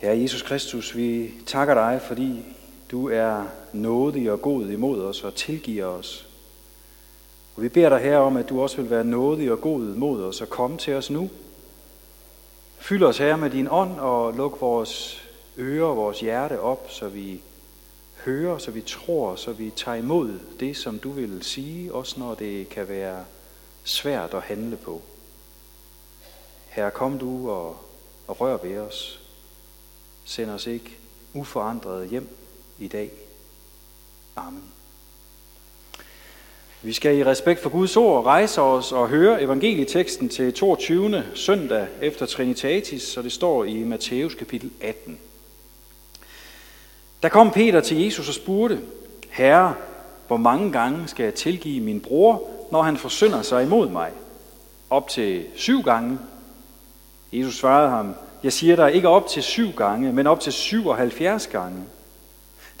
Herre Jesus Kristus, vi takker dig, fordi du er nådig og god imod os og tilgiver os. Og vi beder dig her om, at du også vil være nådig og god imod os og komme til os nu. Fyld os her med din ånd og luk vores ører og vores hjerte op, så vi hører, så vi tror, så vi tager imod det, som du vil sige, også når det kan være svært at handle på. Her kom du og, og rør ved os. Send os ikke uforandret hjem i dag. Amen. Vi skal i respekt for Guds ord rejse os og høre evangelieteksten til 22. søndag efter Trinitatis, så det står i Matthæus kapitel 18. Der kom Peter til Jesus og spurgte, Herre, hvor mange gange skal jeg tilgive min bror, når han forsynder sig imod mig? Op til syv gange. Jesus svarede ham, jeg siger dig ikke op til syv gange, men op til 77 gange.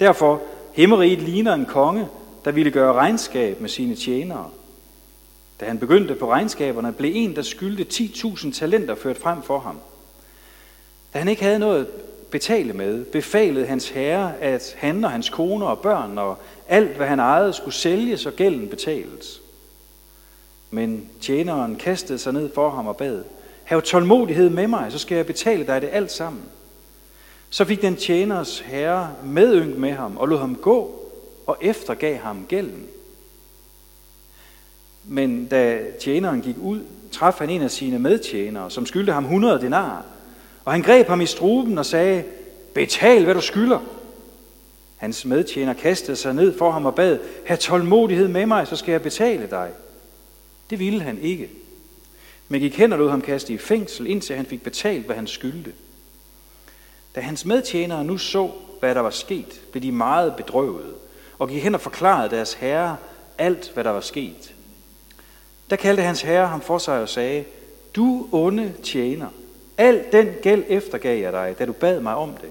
Derfor, himmeriget ligner en konge, der ville gøre regnskab med sine tjenere. Da han begyndte på regnskaberne, blev en, der skyldte 10.000 talenter ført frem for ham. Da han ikke havde noget at betale med, befalede hans herre, at han og hans kone og børn og alt, hvad han ejede, skulle sælges og gælden betales. Men tjeneren kastede sig ned for ham og bad, Hav tålmodighed med mig, så skal jeg betale dig det alt sammen. Så fik den tjeners herre medynk med ham og lod ham gå og eftergav ham gælden. Men da tjeneren gik ud, traf han en af sine medtjenere, som skyldte ham 100 denar. Og han greb ham i struben og sagde, betal hvad du skylder. Hans medtjener kastede sig ned for ham og bad, have tålmodighed med mig, så skal jeg betale dig. Det ville han ikke. Men gik hen og lod ham kaste i fængsel, indtil han fik betalt, hvad han skyldte. Da hans medtjenere nu så, hvad der var sket, blev de meget bedrøvede og gik hen og forklarede deres herre alt, hvad der var sket. Der kaldte hans herre ham for sig og sagde, du onde tjener, al den gæld eftergav jeg dig, da du bad mig om det.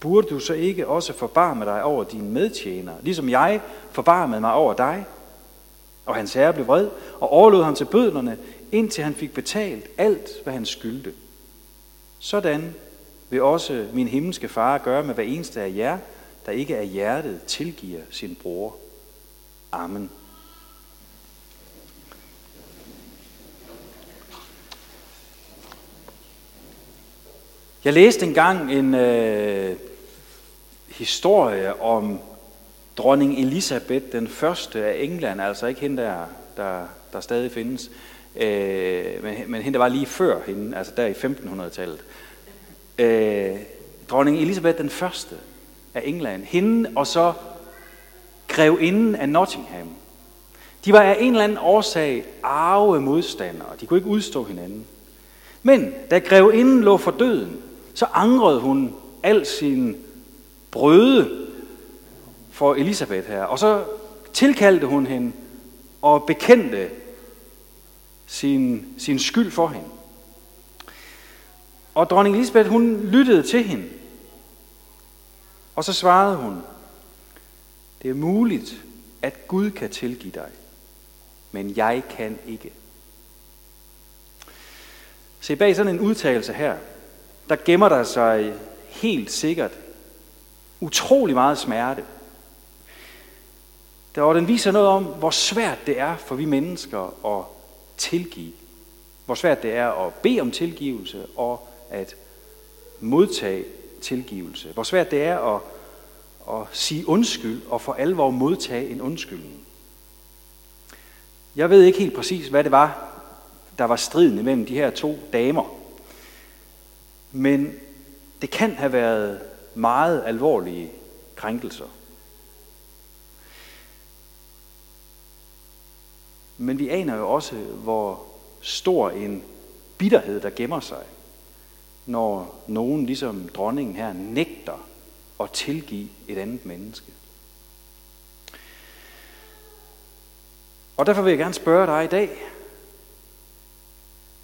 Burde du så ikke også forbarme dig over dine medtjenere, ligesom jeg forbarmede mig over dig? Og hans herre blev vred og overlod ham til bødlerne, indtil han fik betalt alt, hvad han skyldte. Sådan vil også min himmelske far gøre med hver eneste af jer, der ikke af hjertet tilgiver sin bror. Amen. Jeg læste engang en øh, historie om dronning Elisabeth, den første af England, altså ikke hende der, der, der stadig findes, øh, men, men hende der var lige før hende, altså der i 1500-tallet. Øh, dronning Elisabeth den første, af England. Hende og så grevinden af Nottingham. De var af en eller anden årsag arve modstandere. De kunne ikke udstå hinanden. Men da grevinden lå for døden, så angrede hun al sin brøde for Elisabeth her. Og så tilkaldte hun hende og bekendte sin, sin skyld for hende. Og dronning Elisabeth, hun lyttede til hende. Og så svarede hun, det er muligt, at Gud kan tilgive dig, men jeg kan ikke. Se, bag sådan en udtalelse her, der gemmer der sig helt sikkert utrolig meget smerte. Der, og den viser noget om, hvor svært det er for vi mennesker at tilgive. Hvor svært det er at bede om tilgivelse og at modtage tilgivelse. Hvor svært det er at, at sige undskyld og for alvor modtage en undskyldning. Jeg ved ikke helt præcis, hvad det var, der var striden mellem de her to damer. Men det kan have været meget alvorlige krænkelser. Men vi aner jo også, hvor stor en bitterhed, der gemmer sig når nogen, ligesom dronningen her, nægter at tilgive et andet menneske. Og derfor vil jeg gerne spørge dig i dag,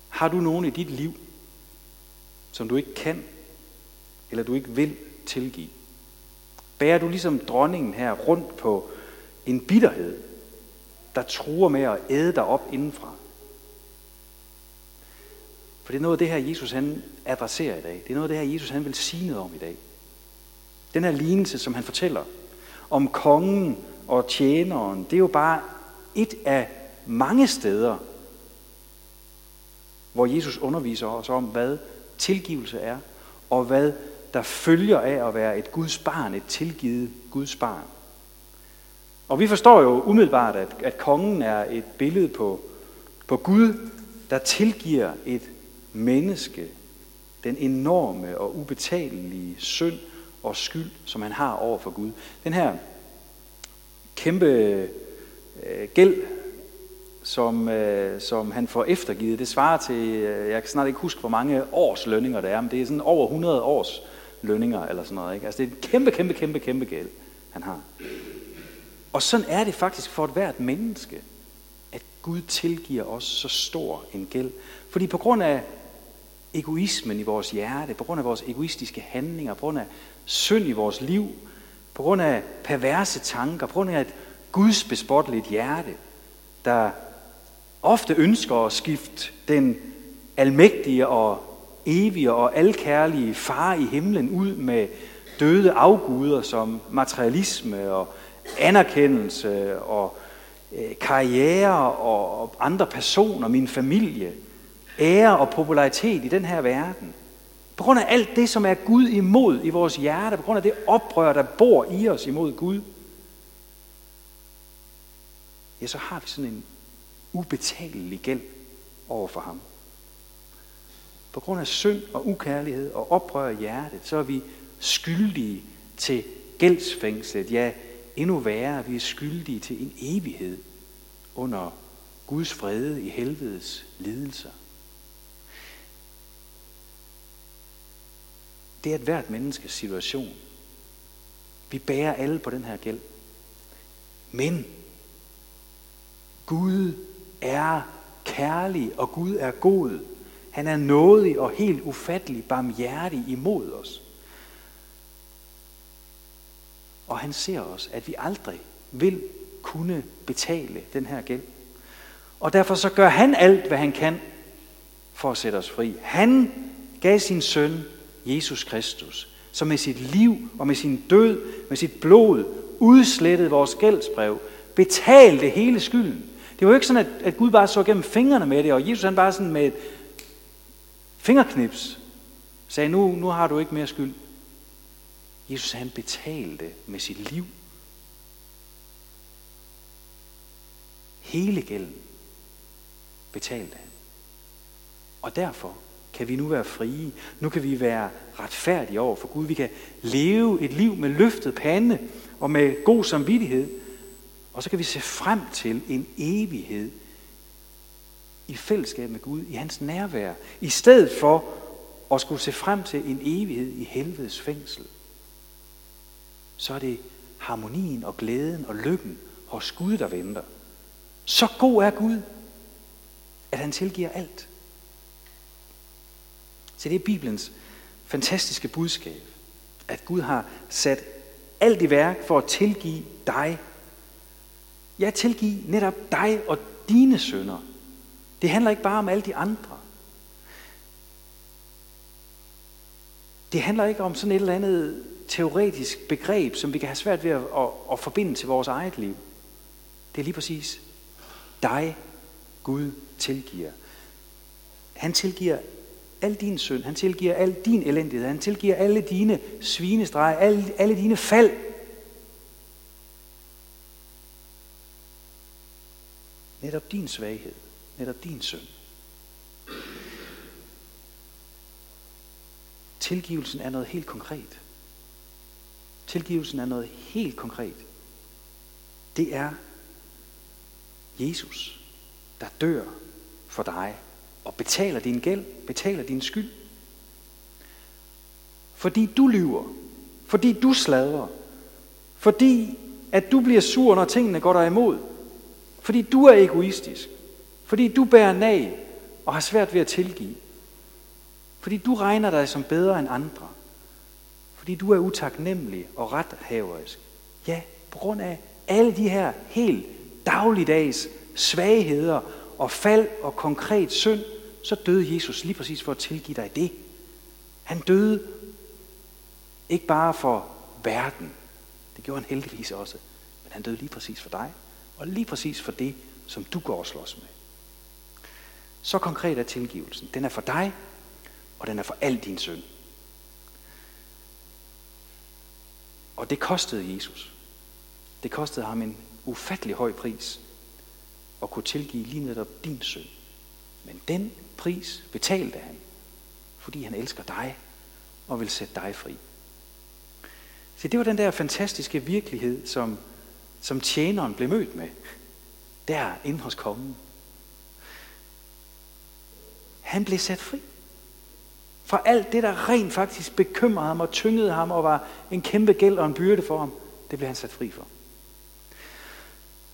har du nogen i dit liv, som du ikke kan, eller du ikke vil tilgive? Bærer du ligesom dronningen her rundt på en bitterhed, der truer med at æde dig op indenfra? For det er noget af det her, Jesus han adresserer i dag. Det er noget af det her, Jesus han vil sige noget om i dag. Den her lignelse, som han fortæller om kongen og tjeneren, det er jo bare et af mange steder, hvor Jesus underviser os om, hvad tilgivelse er, og hvad der følger af at være et Guds barn, et tilgivet Guds barn. Og vi forstår jo umiddelbart, at, at kongen er et billede på, på Gud, der tilgiver et menneske den enorme og ubetalelige synd og skyld, som han har over for Gud. Den her kæmpe øh, gæld, som, øh, som han får eftergivet, det svarer til, øh, jeg kan snart ikke huske, hvor mange års lønninger det er, men det er sådan over 100 års lønninger eller sådan noget. Ikke? Altså det er en kæmpe, kæmpe, kæmpe, kæmpe gæld, han har. Og sådan er det faktisk for et hvert menneske, at Gud tilgiver os så stor en gæld. Fordi på grund af egoismen i vores hjerte, på grund af vores egoistiske handlinger, på grund af synd i vores liv, på grund af perverse tanker, på grund af et Guds bespotteligt hjerte, der ofte ønsker at skifte den almægtige og evige og alkærlige far i himlen ud med døde afguder som materialisme og anerkendelse og øh, karriere og andre personer, min familie, ære og popularitet i den her verden. På grund af alt det, som er Gud imod i vores hjerte, på grund af det oprør, der bor i os imod Gud, ja, så har vi sådan en ubetalelig gæld over for ham. På grund af synd og ukærlighed og oprør i hjertet, så er vi skyldige til gældsfængslet. Ja, endnu værre, vi er skyldige til en evighed under Guds vrede i helvedes lidelser. Det er et hvert menneskes situation. Vi bærer alle på den her gæld. Men Gud er kærlig, og Gud er god. Han er nådig og helt ufattelig barmhjertig imod os. Og han ser os, at vi aldrig vil kunne betale den her gæld. Og derfor så gør han alt, hvad han kan for at sætte os fri. Han gav sin søn, Jesus Kristus, som med sit liv og med sin død, med sit blod, udslettede vores gældsbrev, betalte hele skylden. Det var jo ikke sådan, at, at Gud bare så gennem fingrene med det, og Jesus han bare sådan med et fingerknips sagde, nu, nu har du ikke mere skyld. Jesus han betalte med sit liv. Hele gælden betalte han. Og derfor kan vi nu være frie. Nu kan vi være retfærdige over for Gud. Vi kan leve et liv med løftet pande og med god samvittighed. Og så kan vi se frem til en evighed i fællesskab med Gud, i hans nærvær, i stedet for at skulle se frem til en evighed i helvedes fængsel. Så er det harmonien og glæden og lykken hos Gud, der venter. Så god er Gud, at han tilgiver alt. Så det er Bibelens fantastiske budskab, at Gud har sat alt i værk for at tilgive dig. Ja, tilgive netop dig og dine sønder. Det handler ikke bare om alle de andre. Det handler ikke om sådan et eller andet teoretisk begreb, som vi kan have svært ved at, at, at forbinde til vores eget liv. Det er lige præcis dig, Gud tilgiver. Han tilgiver al din synd. Han tilgiver al din elendighed. Han tilgiver alle dine svinestreger, alle, alle dine fald. Netop din svaghed. Netop din synd. Tilgivelsen er noget helt konkret. Tilgivelsen er noget helt konkret. Det er Jesus, der dør for dig og betaler din gæld, betaler din skyld. Fordi du lyver, fordi du sladrer, fordi at du bliver sur, når tingene går dig imod, fordi du er egoistisk, fordi du bærer nag og har svært ved at tilgive, fordi du regner dig som bedre end andre, fordi du er utaknemmelig og rethaverisk. Ja, på grund af alle de her helt dagligdags svagheder og fald og konkret synd, så døde Jesus lige præcis for at tilgive dig det. Han døde ikke bare for verden, det gjorde han heldigvis også, men han døde lige præcis for dig, og lige præcis for det, som du går og slås med. Så konkret er tilgivelsen. Den er for dig, og den er for al din synd. Og det kostede Jesus. Det kostede ham en ufattelig høj pris at kunne tilgive lige netop din synd. Men den pris betalte han, fordi han elsker dig og vil sætte dig fri. Så det var den der fantastiske virkelighed, som, som tjeneren blev mødt med. Der inde hos kongen. Han blev sat fri. Fra alt det, der rent faktisk bekymrede ham og tyngede ham og var en kæmpe gæld og en byrde for ham, det blev han sat fri for.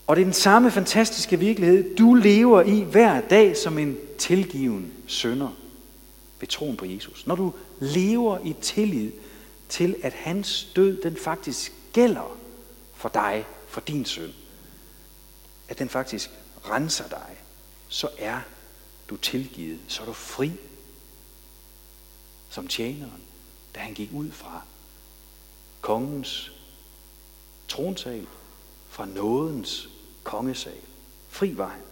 Og det er den samme fantastiske virkelighed, du lever i hver dag som en tilgiven sønder ved troen på Jesus. Når du lever i tillid til, at hans død, den faktisk gælder for dig, for din søn. At den faktisk renser dig, så er du tilgivet, så er du fri som tjeneren, da han gik ud fra kongens tronsal, fra nådens kongesal. Fri var han.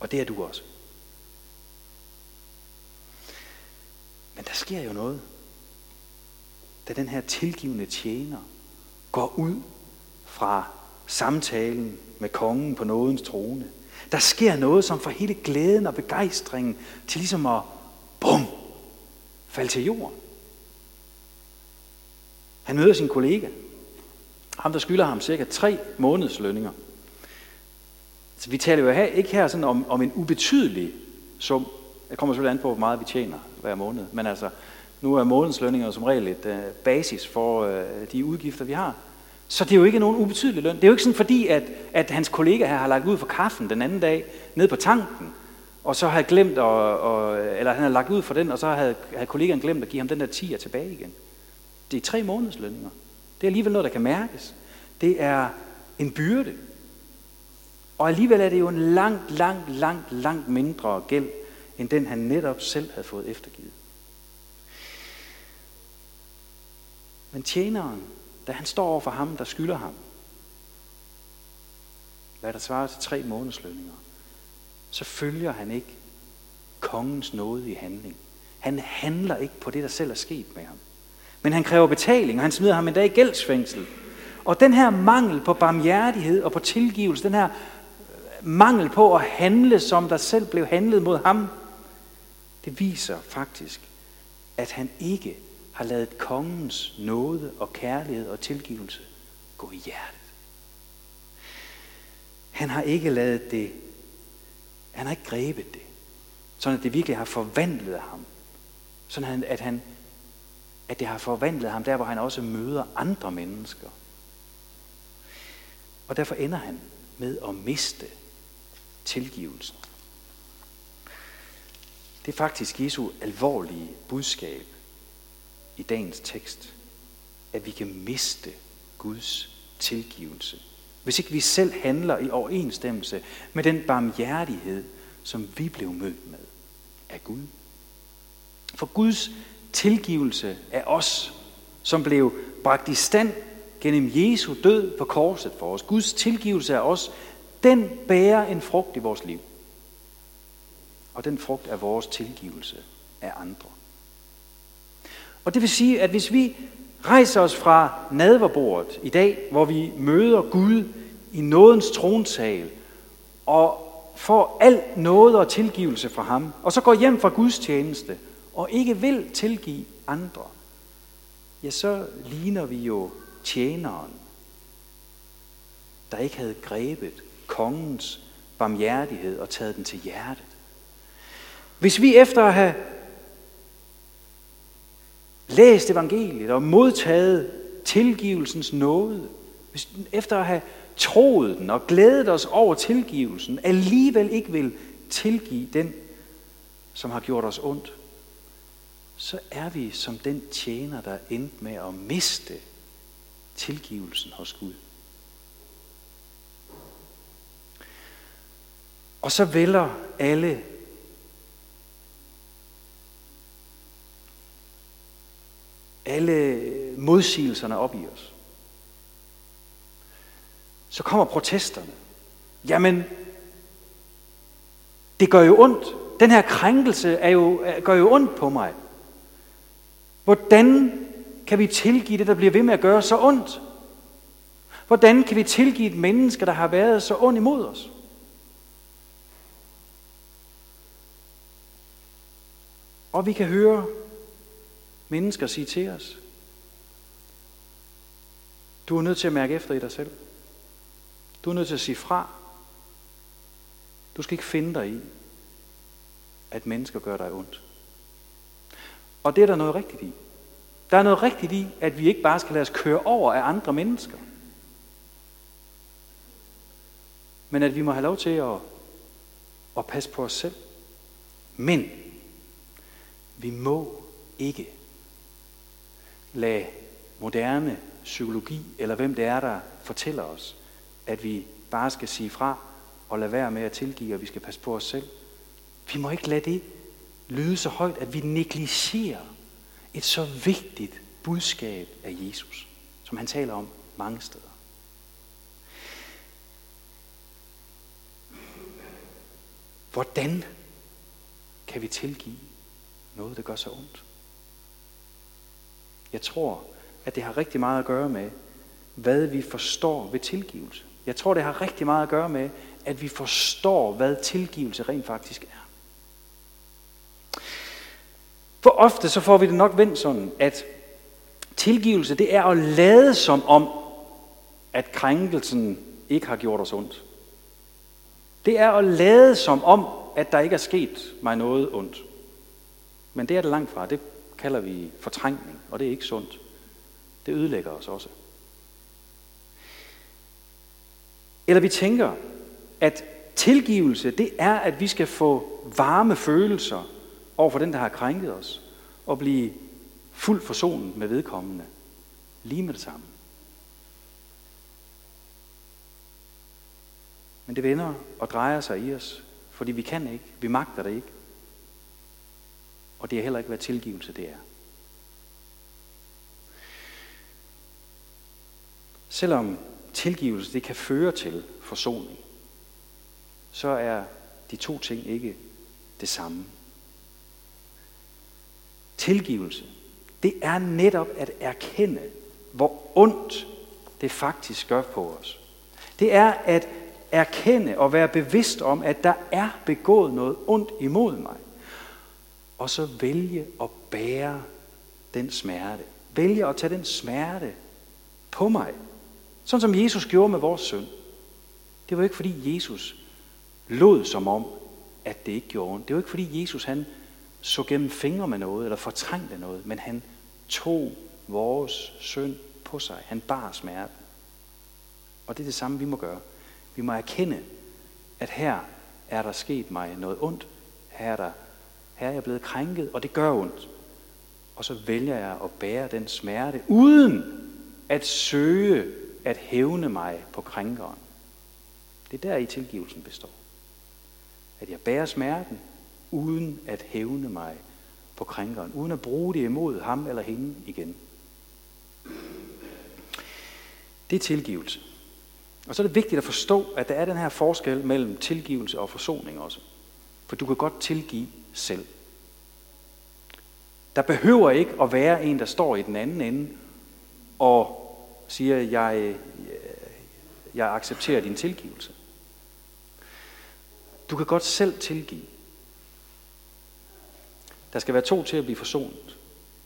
Og det er du også. Men der sker jo noget, da den her tilgivende tjener går ud fra samtalen med kongen på nådens trone. Der sker noget, som får hele glæden og begejstringen til ligesom at, bum, falde til jorden. Han møder sin kollega. Ham, der skylder ham cirka tre måneds lønninger. Så vi taler jo her, ikke her sådan om, om en ubetydelig sum. Det kommer selvfølgelig an på, hvor meget vi tjener hver måned. Men altså, nu er månedslønninger som regel et uh, basis for uh, de udgifter, vi har. Så det er jo ikke nogen ubetydelig løn. Det er jo ikke sådan fordi, at, at hans kollega her har lagt ud for kaffen den anden dag ned på tanken, og så havde glemt, at, og, eller han har lagt ud for den, og så havde, havde kollegaen glemt at give ham den der tiger tilbage igen. Det er tre månedslønninger. Det er alligevel noget, der kan mærkes. Det er en byrde. Og alligevel er det jo en langt, langt, langt, langt mindre gæld, end den han netop selv havde fået eftergivet. Men tjeneren, da han står over for ham, der skylder ham, hvad der svarer til tre månedslønninger, så følger han ikke kongens nåde i handling. Han handler ikke på det, der selv er sket med ham. Men han kræver betaling, og han smider ham endda i gældsfængsel. Og den her mangel på barmhjertighed og på tilgivelse, den her øh, mangel på at handle, som der selv blev handlet mod ham, det viser faktisk, at han ikke har ladet kongens nåde og kærlighed og tilgivelse gå i hjertet. Han har ikke lavet det, han har ikke grebet det, sådan at det virkelig har forvandlet ham. Sådan at, han, at det har forvandlet ham der, hvor han også møder andre mennesker. Og derfor ender han med at miste tilgivelsen. Det er faktisk Jesu alvorlige budskab i dagens tekst, at vi kan miste Guds tilgivelse. Hvis ikke vi selv handler i overensstemmelse med den barmhjertighed, som vi blev mødt med af Gud. For Guds tilgivelse af os, som blev bragt i stand gennem Jesu død på korset for os. Guds tilgivelse af os, den bærer en frugt i vores liv. Og den frugt er vores tilgivelse af andre. Og det vil sige, at hvis vi Rejs os fra nadverbordet i dag, hvor vi møder Gud i nådens tronsal, og får al noget og tilgivelse fra ham, og så går hjem fra Guds tjeneste, og ikke vil tilgive andre, ja, så ligner vi jo tjeneren, der ikke havde grebet kongens barmhjertighed og taget den til hjertet. Hvis vi efter at have læst evangeliet og modtaget tilgivelsens nåde, hvis efter at have troet den og glædet os over tilgivelsen, alligevel ikke vil tilgive den, som har gjort os ondt, så er vi som den tjener, der endte med at miste tilgivelsen hos Gud. Og så vælger alle alle modsigelserne op i os. Så kommer protesterne. Jamen, det gør jo ondt. Den her krænkelse er jo, gør jo ondt på mig. Hvordan kan vi tilgive det, der bliver ved med at gøre så ondt? Hvordan kan vi tilgive et menneske, der har været så ondt imod os? Og vi kan høre mennesker sige til os, du er nødt til at mærke efter i dig selv. Du er nødt til at sige fra. Du skal ikke finde dig i, at mennesker gør dig ondt. Og det er der noget rigtigt i. Der er noget rigtigt i, at vi ikke bare skal lade os køre over af andre mennesker. Men at vi må have lov til at, at passe på os selv. Men vi må ikke lade moderne psykologi, eller hvem det er, der fortæller os, at vi bare skal sige fra og lade være med at tilgive, og vi skal passe på os selv. Vi må ikke lade det lyde så højt, at vi negligerer et så vigtigt budskab af Jesus, som han taler om mange steder. Hvordan kan vi tilgive noget, der gør så ondt? Jeg tror, at det har rigtig meget at gøre med, hvad vi forstår ved tilgivelse. Jeg tror, det har rigtig meget at gøre med, at vi forstår, hvad tilgivelse rent faktisk er. For ofte så får vi det nok vendt sådan, at tilgivelse det er at lade som om, at krænkelsen ikke har gjort os ondt. Det er at lade som om, at der ikke er sket mig noget ondt. Men det er det langt fra. Det kalder vi fortrængning, og det er ikke sundt. Det ødelægger os også. Eller vi tænker, at tilgivelse, det er, at vi skal få varme følelser over for den, der har krænket os, og blive fuldt forsonet med vedkommende. Lige med det samme. Men det vender og drejer sig i os, fordi vi kan ikke, vi magter det ikke. Og det er heller ikke, hvad tilgivelse det er. Selvom tilgivelse det kan føre til forsoning, så er de to ting ikke det samme. Tilgivelse, det er netop at erkende, hvor ondt det faktisk gør på os. Det er at erkende og være bevidst om, at der er begået noget ondt imod mig. Og så vælge at bære den smerte. Vælge at tage den smerte på mig. Sådan som Jesus gjorde med vores søn. Det var ikke fordi Jesus lod som om, at det ikke gjorde ondt. Det var ikke fordi Jesus han så gennem fingre med noget, eller fortrængte noget, men han tog vores synd på sig. Han bar smerten. Og det er det samme, vi må gøre. Vi må erkende, at her er der sket mig noget ondt. Her er, der, her er jeg blevet krænket, og det gør ondt. Og så vælger jeg at bære den smerte, uden at søge at hævne mig på krænkeren. Det er der i tilgivelsen består. At jeg bærer smerten, uden at hævne mig på krænkeren, uden at bruge det imod ham eller hende igen. Det er tilgivelse. Og så er det vigtigt at forstå, at der er den her forskel mellem tilgivelse og forsoning også. For du kan godt tilgive selv. Der behøver ikke at være en, der står i den anden ende og siger, jeg, jeg accepterer din tilgivelse. Du kan godt selv tilgive. Der skal være to til at blive forsonet.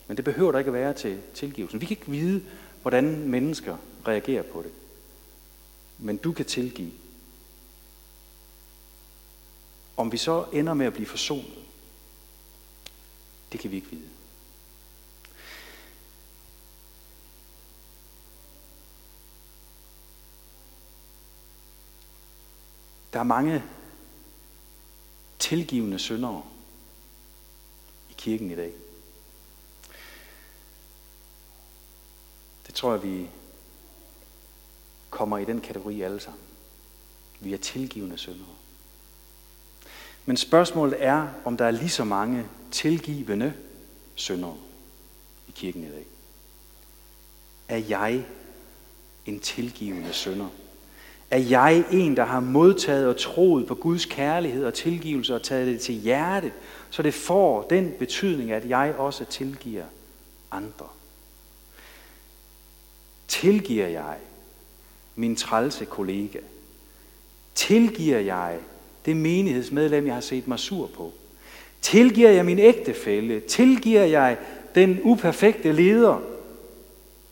Men det behøver der ikke at være til tilgivelsen. Vi kan ikke vide, hvordan mennesker reagerer på det. Men du kan tilgive. Om vi så ender med at blive forsonet, det kan vi ikke vide. Der er mange tilgivende syndere i kirken i dag. Det tror jeg, vi kommer i den kategori alle sammen. Vi er tilgivende syndere. Men spørgsmålet er, om der er lige så mange tilgivende syndere i kirken i dag. er jeg en tilgivende sønder. Er jeg en, der har modtaget og troet på Guds kærlighed og tilgivelse og taget det til hjerte, så det får den betydning, at jeg også tilgiver andre. Tilgiver jeg min trælse kollega? Tilgiver jeg det menighedsmedlem, jeg har set mig sur på? Tilgiver jeg min ægtefælle? Tilgiver jeg den uperfekte leder?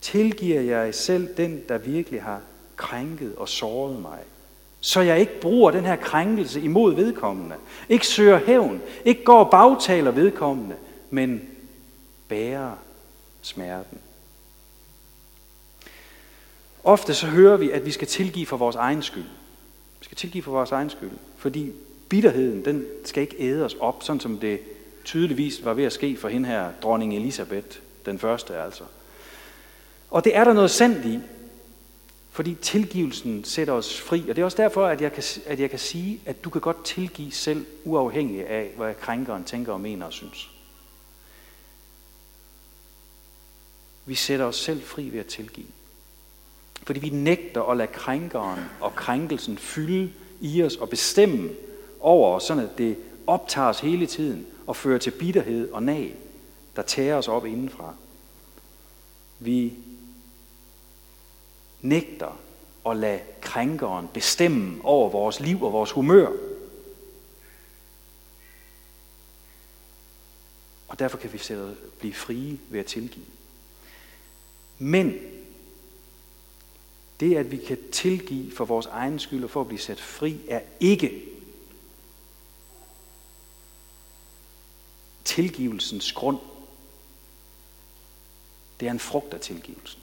Tilgiver jeg selv den, der virkelig har krænket og såret mig? Så jeg ikke bruger den her krænkelse imod vedkommende. Ikke søger hævn. Ikke går og bagtaler vedkommende. Men bærer smerten. Ofte så hører vi, at vi skal tilgive for vores egen skyld. Vi skal tilgive for vores egen skyld. Fordi bitterheden, den skal ikke æde os op, sådan som det tydeligvis var ved at ske for hende her, dronning Elisabeth, den første altså. Og det er der noget sandt i, fordi tilgivelsen sætter os fri. Og det er også derfor, at jeg kan, at jeg kan sige, at du kan godt tilgive selv, uafhængig af, hvad krænkeren tænker og mener og synes. Vi sætter os selv fri ved at tilgive. Fordi vi nægter at lade krænkeren og krænkelsen fylde i os og bestemme over os, sådan at det optager os hele tiden og fører til bitterhed og nag, der tager os op indenfra. Vi nægter at lade krænkeren bestemme over vores liv og vores humør. Og derfor kan vi sætte, blive frie ved at tilgive. Men det, at vi kan tilgive for vores egen skyld og for at blive sat fri, er ikke tilgivelsens grund. Det er en frugt af tilgivelsen.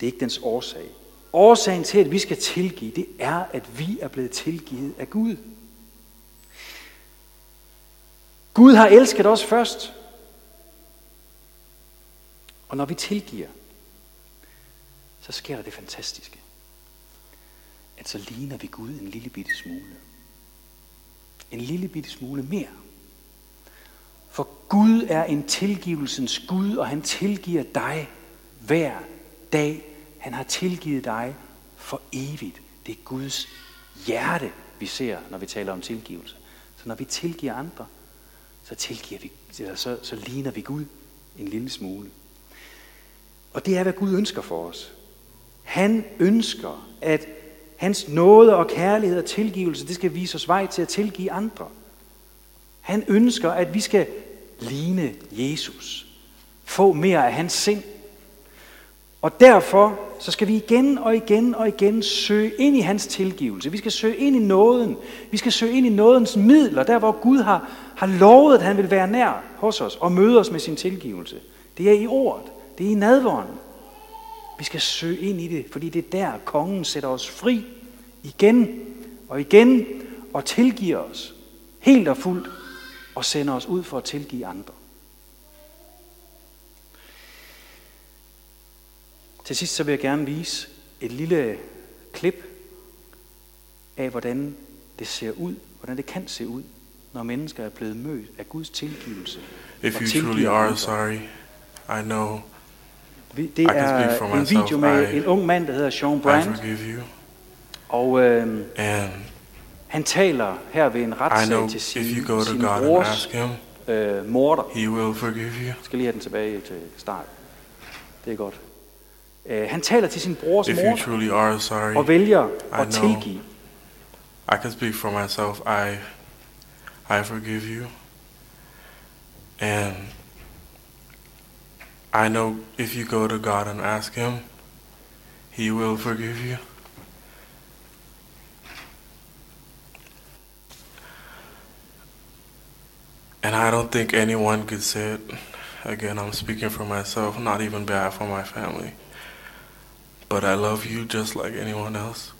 Det er ikke dens årsag. Årsagen til, at vi skal tilgive, det er, at vi er blevet tilgivet af Gud. Gud har elsket os først. Og når vi tilgiver, så sker der det fantastiske, at så ligner vi Gud en lille bitte smule. En lille bitte smule mere. For Gud er en tilgivelsens Gud, og han tilgiver dig hver dag. Han har tilgivet dig for evigt. Det er Guds hjerte, vi ser, når vi taler om tilgivelse. Så når vi tilgiver andre, så, tilgiver vi, så, så ligner vi Gud en lille smule. Og det er, hvad Gud ønsker for os. Han ønsker, at hans nåde og kærlighed og tilgivelse, det skal vise os vej til at tilgive andre. Han ønsker, at vi skal ligne Jesus. Få mere af hans sind. Og derfor så skal vi igen og igen og igen søge ind i hans tilgivelse. Vi skal søge ind i nåden. Vi skal søge ind i nådens midler, der hvor Gud har, har lovet, at han vil være nær hos os og møde os med sin tilgivelse. Det er i ordet. Det er i nadvånden. Vi skal søge ind i det, fordi det er der, kongen sætter os fri igen og igen og tilgiver os helt og fuldt og sender os ud for at tilgive andre. Til sidst så vil jeg gerne vise et lille klip af, hvordan det ser ud, hvordan det kan se ud, når mennesker er blevet mødt af Guds tilgivelse. If you truly are sorry, I know det er en video med en ung mand, der hedder Sean Brandt. Og øh, han taler her ved en retssag til sin, sin brors øh, morder. He will forgive you. Jeg skal lige have den tilbage til start. Det er godt. Uh, han taler til sin brors morder truly are sorry, og vælger at tilgive. I can speak for myself. I, I forgive you. And I know if you go to God and ask Him, He will forgive you. And I don't think anyone could say it. Again, I'm speaking for myself, not even bad for my family. But I love you just like anyone else.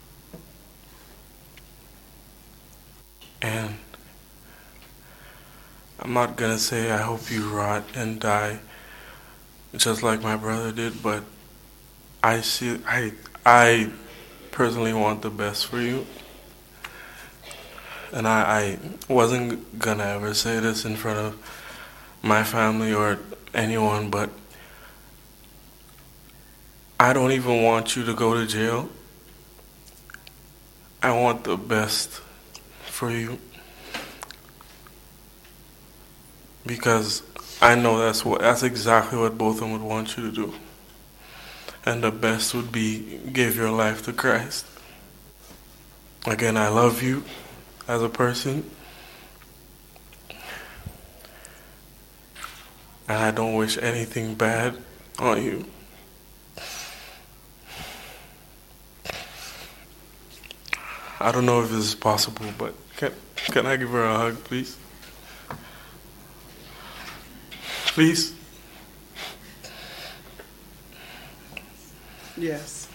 And I'm not gonna say I hope you rot and die just like my brother did, but I see I I personally want the best for you. And I, I wasn't gonna ever say this in front of my family or anyone, but I don't even want you to go to jail. I want the best for you. Because I know that's what that's exactly what both of them would want you to do. And the best would be give your life to Christ. Again, I love you as a person. And I don't wish anything bad on you. I don't know if this is possible, but can, can I give her a hug, please? Please? Yes.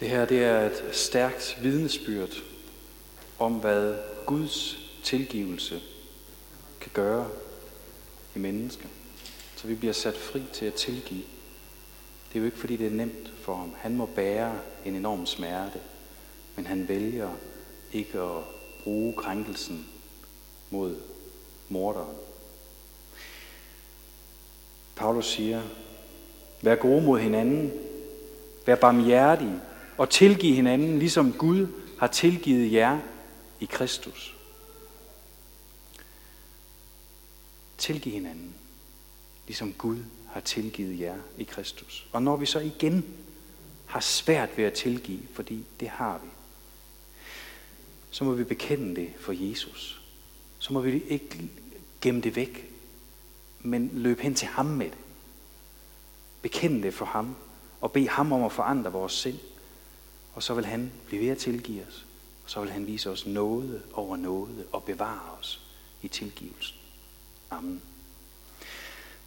Det her det er et stærkt vidnesbyrd om, hvad Guds tilgivelse kan gøre i mennesker. Så vi bliver sat fri til at tilgive. Det er jo ikke fordi det er nemt for ham. Han må bære en enorm smerte, men han vælger ikke at bruge krænkelsen mod morderen. Paulus siger, vær gode mod hinanden, vær barmhjertige og tilgive hinanden, ligesom Gud har tilgivet jer i Kristus. Tilgive hinanden, ligesom Gud har tilgivet jer i Kristus. Og når vi så igen har svært ved at tilgive, fordi det har vi, så må vi bekende det for Jesus. Så må vi ikke gemme det væk, men løbe hen til ham med det. Bekende det for ham, og bede ham om at forandre vores sind. Og så vil han blive ved at tilgive os. Og så vil han vise os noget over noget og bevare os i tilgivelsen. Amen.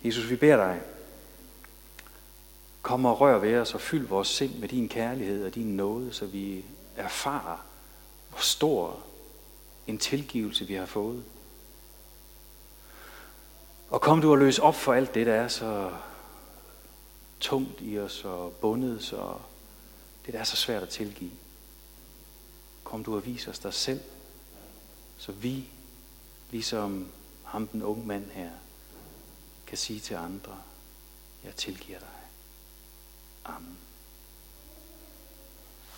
Jesus, vi beder dig, kom og rør ved os og fyld vores sind med din kærlighed og din nåde, så vi erfarer, hvor stor en tilgivelse vi har fået. Og kom du og løs op for alt det, der er så tungt i os og bundet, så det der er så svært at tilgive. Kom du og vis os dig selv, så vi, ligesom ham den unge mand her, kan sige til andre, jeg tilgiver dig. Amen.